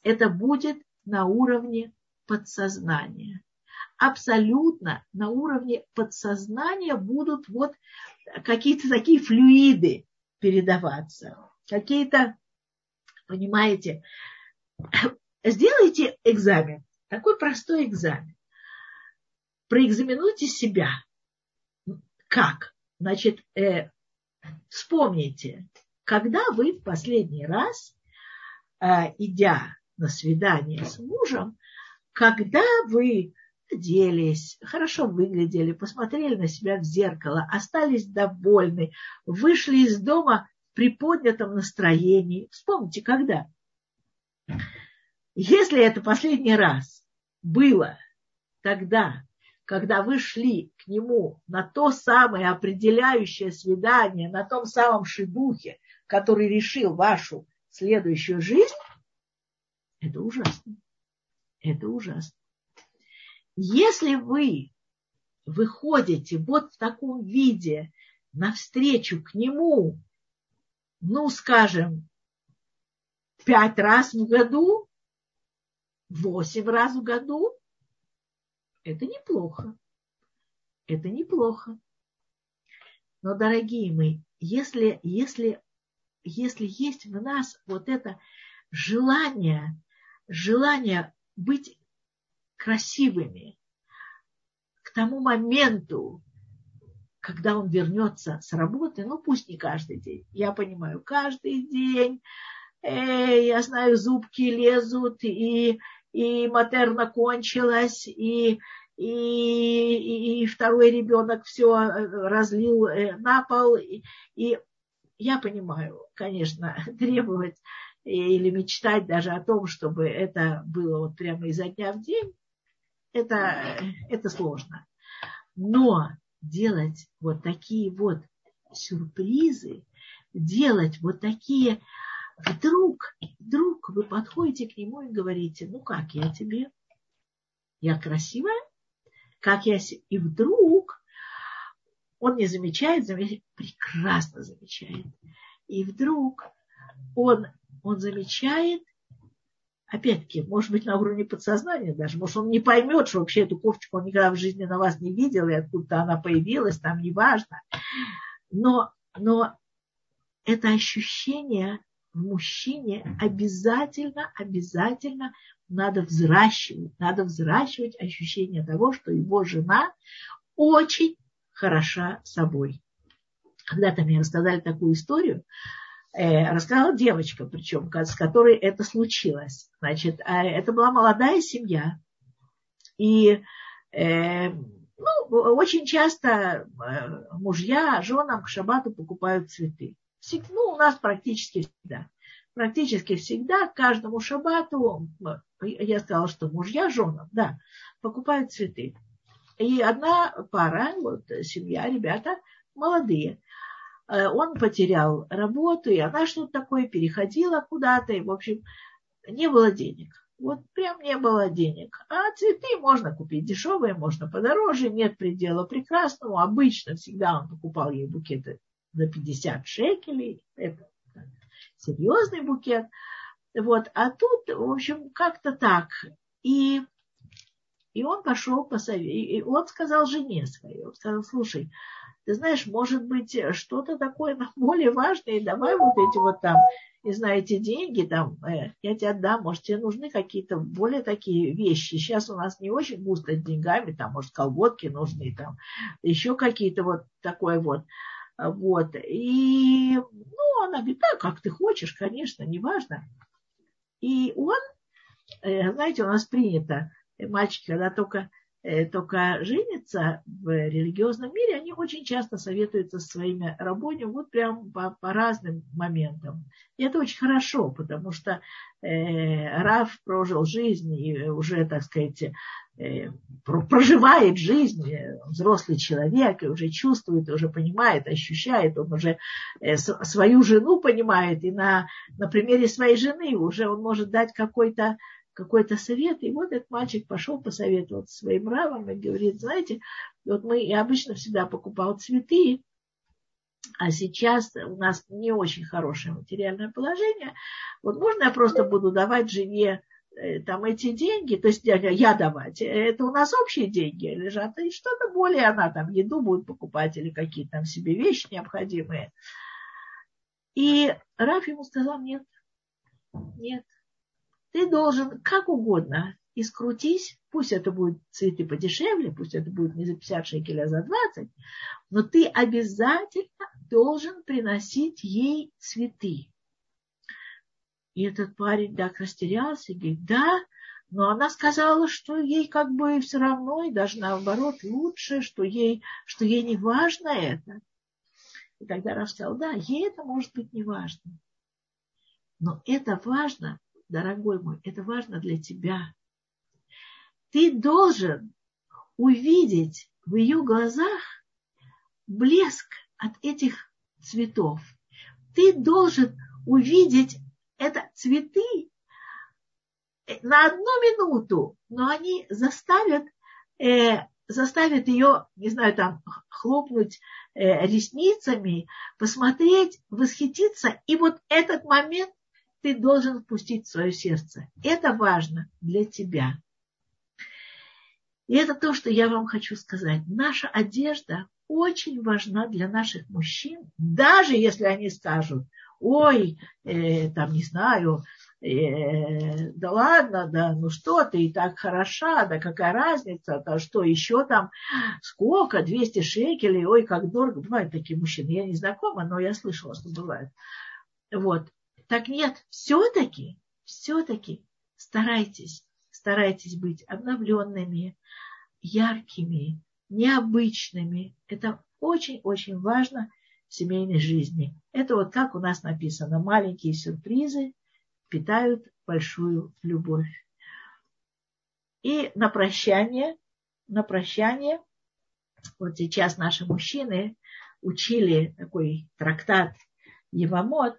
Это будет на уровне подсознания абсолютно на уровне подсознания будут вот какие-то такие флюиды передаваться. Какие-то, понимаете, сделайте экзамен, такой простой экзамен. Проэкзаменуйте себя. Как? Значит, э, вспомните, когда вы в последний раз, э, идя на свидание с мужем, когда вы оделись, хорошо выглядели, посмотрели на себя в зеркало, остались довольны, вышли из дома при поднятом настроении. Вспомните, когда? Если это последний раз было тогда, когда вы шли к нему на то самое определяющее свидание, на том самом шибухе, который решил вашу следующую жизнь, это ужасно. Это ужасно. Если вы выходите вот в таком виде навстречу к нему, ну, скажем, пять раз в году, восемь раз в году, это неплохо. Это неплохо. Но, дорогие мои, если, если, если есть в нас вот это желание, желание быть красивыми. К тому моменту, когда он вернется с работы, ну пусть не каждый день, я понимаю, каждый день, э, я знаю, зубки лезут, и, и матерна кончилась, и, и, и второй ребенок все разлил э, на пол, и, и я понимаю, конечно, требовать или мечтать даже о том, чтобы это было вот прямо изо дня в день, это, это сложно. Но делать вот такие вот сюрпризы, делать вот такие, вдруг, вдруг вы подходите к нему и говорите, ну как я тебе? Я красивая? Как я... И вдруг он не замечает, замечает, прекрасно замечает. И вдруг он, он замечает, опять-таки, может быть, на уровне подсознания даже, может, он не поймет, что вообще эту кофточку он никогда в жизни на вас не видел, и откуда-то она появилась, там неважно. Но, но это ощущение в мужчине обязательно, обязательно надо взращивать, надо взращивать ощущение того, что его жена очень хороша собой. Когда-то мне рассказали такую историю, рассказала девочка, причем, с которой это случилось. Значит, э, это была молодая семья, и э, ну, очень часто э, мужья женам к шабату покупают цветы. Ну, у нас практически всегда. Практически всегда каждому шабату, я сказала, что мужья женам, да, покупают цветы. И одна пара, вот семья, ребята, молодые, э, он потерял работу, и она что-то такое переходила куда-то, и, в общем, не было денег. Вот прям не было денег. А цветы можно купить дешевые, можно подороже, нет предела прекрасного. Обычно всегда он покупал ей букеты за 50 шекелей. Это серьезный букет. Вот. А тут, в общем, как-то так. И, и он пошел по. И он сказал жене своей, он сказал, слушай, ты знаешь, может быть, что-то такое более важное, давай вот эти вот там не знаю, эти деньги, там, э, я тебе отдам, может, тебе нужны какие-то более такие вещи. Сейчас у нас не очень густо деньгами, там, может, колготки нужны, там, еще какие-то вот такое вот. Вот. И, ну, она говорит, да, как ты хочешь, конечно, неважно. И он, э, знаете, у нас принято, э, мальчики, когда только Э, только женятся в религиозном мире, они очень часто советуются со своими работниками вот прям по, по разным моментам. И это очень хорошо, потому что э, Раф прожил жизнь и уже, так сказать, э, проживает жизнь, э, взрослый человек, и уже чувствует, уже понимает, ощущает, он уже э, свою жену понимает, и на, на примере своей жены уже он может дать какой-то какой-то совет, и вот этот мальчик пошел посоветоваться своим равом и говорит, знаете, вот мы я обычно всегда покупал цветы, а сейчас у нас не очень хорошее материальное положение. Вот можно я просто буду давать жене э, там эти деньги, то есть я давать, это у нас общие деньги лежат, и что-то более она там еду будет покупать или какие-то там себе вещи необходимые. И Раф ему сказал, нет, нет, ты должен как угодно искрутись, пусть это будут цветы подешевле, пусть это будет не за 50 шекелей, а за 20, но ты обязательно должен приносить ей цветы. И этот парень так растерялся и говорит, да, но она сказала, что ей как бы все равно, и даже наоборот лучше, что ей, что ей не важно это. И тогда Раф сказал, да, ей это может быть не важно. Но это важно дорогой мой, это важно для тебя. Ты должен увидеть в ее глазах блеск от этих цветов. Ты должен увидеть это цветы на одну минуту, но они заставят, э, заставят ее, не знаю, там, хлопнуть э, ресницами, посмотреть, восхититься. И вот этот момент ты должен впустить в свое сердце. Это важно для тебя. И это то, что я вам хочу сказать. Наша одежда очень важна для наших мужчин, даже если они скажут, ой, э, там, не знаю, э, да ладно, да, ну что ты и так хороша, да какая разница, да что еще там, сколько, 200 шекелей, ой, как дорого. Бывают такие мужчины, я не знакома, но я слышала, что бывает. Вот. Так нет, все-таки, все-таки старайтесь, старайтесь быть обновленными, яркими, необычными. Это очень-очень важно в семейной жизни. Это вот как у нас написано, маленькие сюрпризы питают большую любовь. И на прощание, на прощание, вот сейчас наши мужчины учили такой трактат Евамот,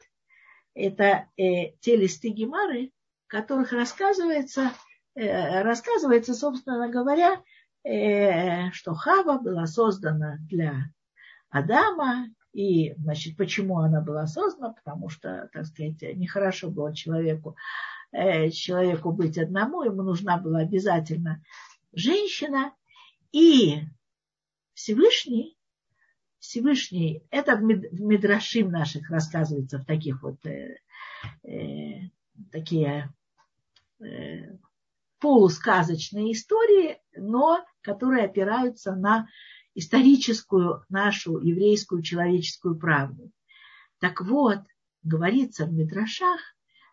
это э, те листы Гемары, в которых рассказывается, э, рассказывается, собственно говоря, э, что Хава была создана для Адама, и, значит, почему она была создана? Потому что, так сказать, нехорошо было человеку, э, человеку быть одному, ему нужна была обязательно женщина, и Всевышний Всевышний, это в Мидрашим наших рассказывается в таких вот, э, э, такие э, полусказочные истории, но которые опираются на историческую нашу еврейскую человеческую правду. Так вот, говорится в Мидрашах,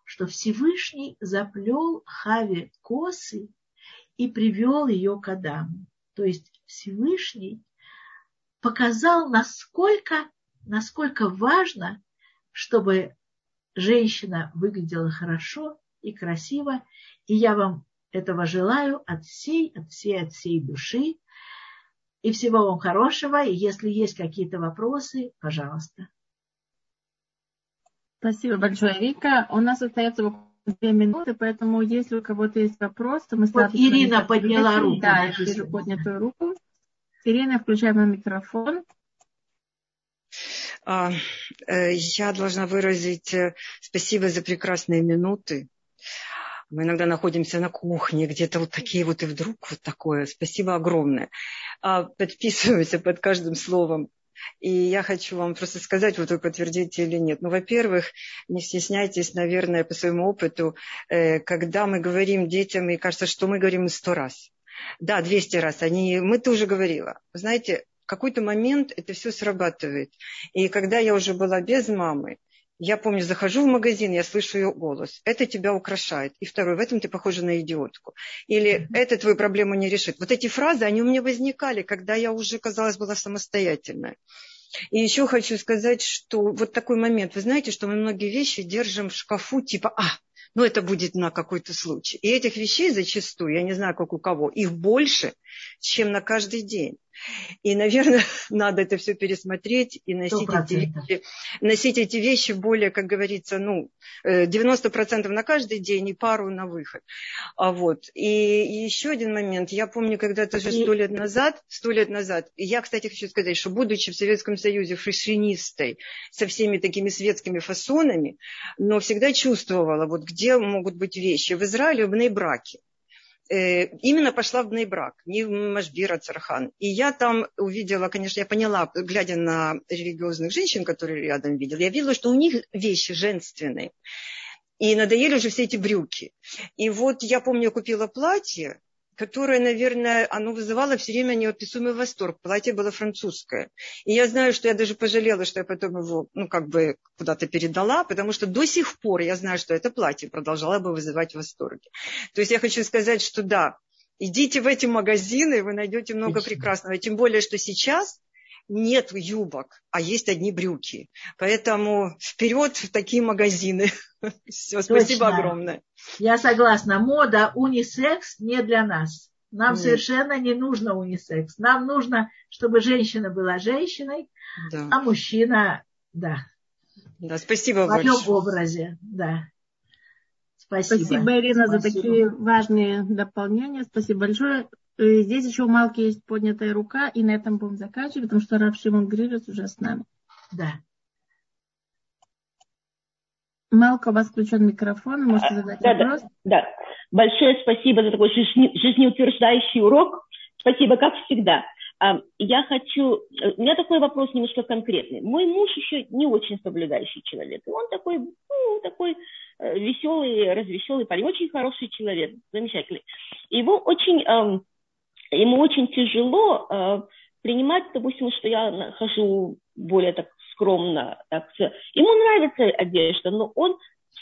что Всевышний заплел Хаве косы и привел ее к Адаму. То есть Всевышний показал, насколько, насколько важно, чтобы женщина выглядела хорошо и красиво. И я вам этого желаю от всей, от всей, от всей души. И всего вам хорошего. И если есть какие-то вопросы, пожалуйста. Спасибо большое, Вика. У нас остается две минуты, поэтому если у кого-то есть вопрос, то мы вот Ирина подняла руку. Да, я вижу поднятую руку. Ирина, включаем микрофон. А, э, я должна выразить э, спасибо за прекрасные минуты. Мы иногда находимся на кухне, где-то вот такие вот, и вдруг вот такое. Спасибо огромное. А, подписываемся под каждым словом. И я хочу вам просто сказать, вот вы подтвердите или нет. Ну, во-первых, не стесняйтесь, наверное, по своему опыту, э, когда мы говорим детям, и кажется, что мы говорим сто раз. Да, 200 раз. Они, мы тоже говорила. Знаете, в какой-то момент это все срабатывает. И когда я уже была без мамы, я помню, захожу в магазин, я слышу ее голос. Это тебя украшает. И второй, в этом ты похожа на идиотку. Или это твою проблему не решит. Вот эти фразы, они у меня возникали, когда я уже, казалось, была самостоятельная. И еще хочу сказать, что вот такой момент. Вы знаете, что мы многие вещи держим в шкафу, типа, а, ну это будет на какой-то случай. И этих вещей зачастую, я не знаю, как у кого, их больше, чем на каждый день. И, наверное, надо это все пересмотреть и носить эти, вещи, носить эти вещи более, как говорится, ну, 90% э, на каждый день и пару на выход. А вот. И, и еще один момент. Я помню, когда-то уже сто лет назад, сто лет назад, я, кстати, хочу сказать, что будучи в Советском Союзе фашинистой, со всеми такими светскими фасонами, но всегда чувствовала, вот где могут быть вещи. В Израиле, в Нейбраке Э, именно пошла в Бнейбрак, не в Машбира Цархан. И я там увидела, конечно, я поняла, глядя на религиозных женщин, которые рядом видела, я видела, что у них вещи женственные. И надоели уже все эти брюки. И вот я помню, я купила платье, которое, наверное, оно вызывало все время неописуемый восторг. Платье было французское. И я знаю, что я даже пожалела, что я потом его, ну, как бы куда-то передала, потому что до сих пор я знаю, что это платье продолжало бы вызывать восторги. То есть я хочу сказать, что да, идите в эти магазины, вы найдете много прекрасного. Тем более, что сейчас нет юбок, а есть одни брюки. Поэтому вперед в такие магазины. Все, спасибо огромное. Я согласна. Мода унисекс не для нас. Нам Нет. совершенно не нужно унисекс. Нам нужно, чтобы женщина была женщиной, да. а мужчина, да. Да, спасибо В большое. В образе, да. Спасибо. Спасибо, Ирина, Спасибо. за такие важные дополнения. Спасибо большое. Э, здесь еще у Малки есть поднятая рука, и на этом будем заканчивать, потому что Рав Шимон Грижес уже с нами. Да. Малка, у вас включен микрофон, можете задать да, вопрос. Да, да. Большое спасибо за такой жизнеутверждающий урок. Спасибо, как всегда. А, я хочу... У меня такой вопрос немножко конкретный. Мой муж еще не очень соблюдающий человек. Он такой, ну, такой э, веселый, развеселый парень, очень хороший человек, замечательный. Его очень ему очень тяжело э, принимать, допустим, что я хожу более так скромно. Так, ему нравится одежда, но он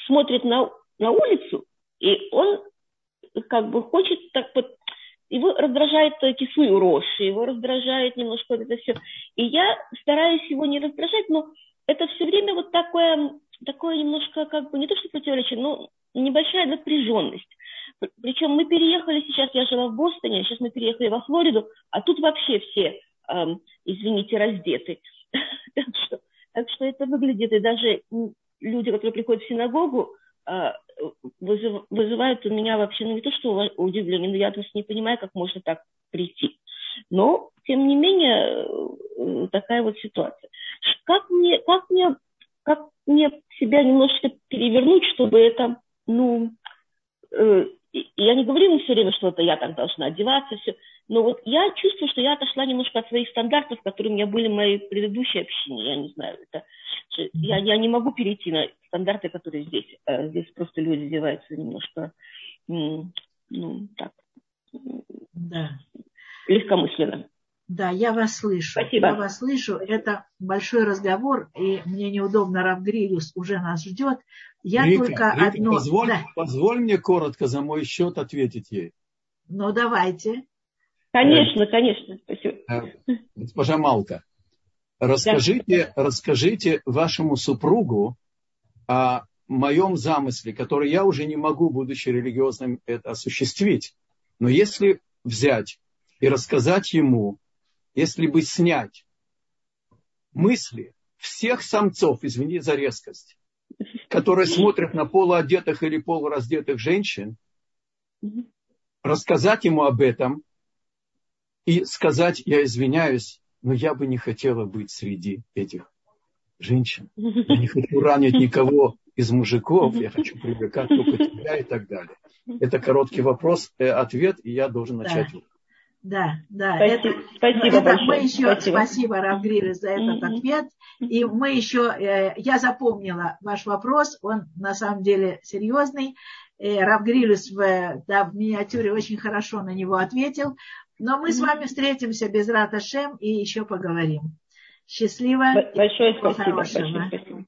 смотрит на, на улицу, и он как бы хочет так вот его раздражает кислую рожь, его раздражает немножко это все. И я стараюсь его не раздражать, но это все время вот такое, такое немножко как бы не то что противоречие, но небольшая напряженность. Причем мы переехали сейчас, я жила в Бостоне, сейчас мы переехали во Флориду, а тут вообще все, эм, извините, раздеты. так, что, так что это выглядит, и даже люди, которые приходят в синагогу, э, вызыв, вызывают у меня вообще, ну не то что удивление, но я просто не понимаю, как можно так прийти. Но, тем не менее, э, такая вот ситуация. Как мне, как мне, как мне себя немножечко перевернуть, чтобы это, ну, и я не говорю ему все время, что это я так должна одеваться, все. Но вот я чувствую, что я отошла немножко от своих стандартов, которые у меня были в моей предыдущей общине. Я не знаю, это, я, я не могу перейти на стандарты, которые здесь. Э, здесь просто люди одеваются немножко, ну, так, да. легкомысленно. Да, я вас слышу. Спасибо. Я вас слышу. Это большой разговор, и мне неудобно, Равгрилюс уже нас ждет. Я Рика, только Рика, одно... Позволь, да. позволь мне коротко за мой счет ответить ей. Ну, давайте. Конечно, конечно. Спасибо. Э, госпожа Малка, расскажите, да. расскажите вашему супругу о моем замысле, который я уже не могу, будучи религиозным, это осуществить. Но если взять и рассказать ему если бы снять мысли всех самцов, извини за резкость, которые смотрят на полуодетых или полураздетых женщин, рассказать ему об этом и сказать, я извиняюсь, но я бы не хотела быть среди этих женщин. Я не хочу ранить никого из мужиков, я хочу привлекать только тебя и так далее. Это короткий вопрос, э, ответ, и я должен начать. Да. Да, да. Спасибо, это, спасибо это большое. Мы еще, спасибо, спасибо Равгрире, за этот mm-hmm. ответ. И мы еще, э, я запомнила ваш вопрос, он на самом деле серьезный. Э, Равгрилюс в, да, в миниатюре очень хорошо на него ответил. Но мы mm-hmm. с вами встретимся без Раташем и еще поговорим. Счастливо. Большое спасибо. Большое спасибо.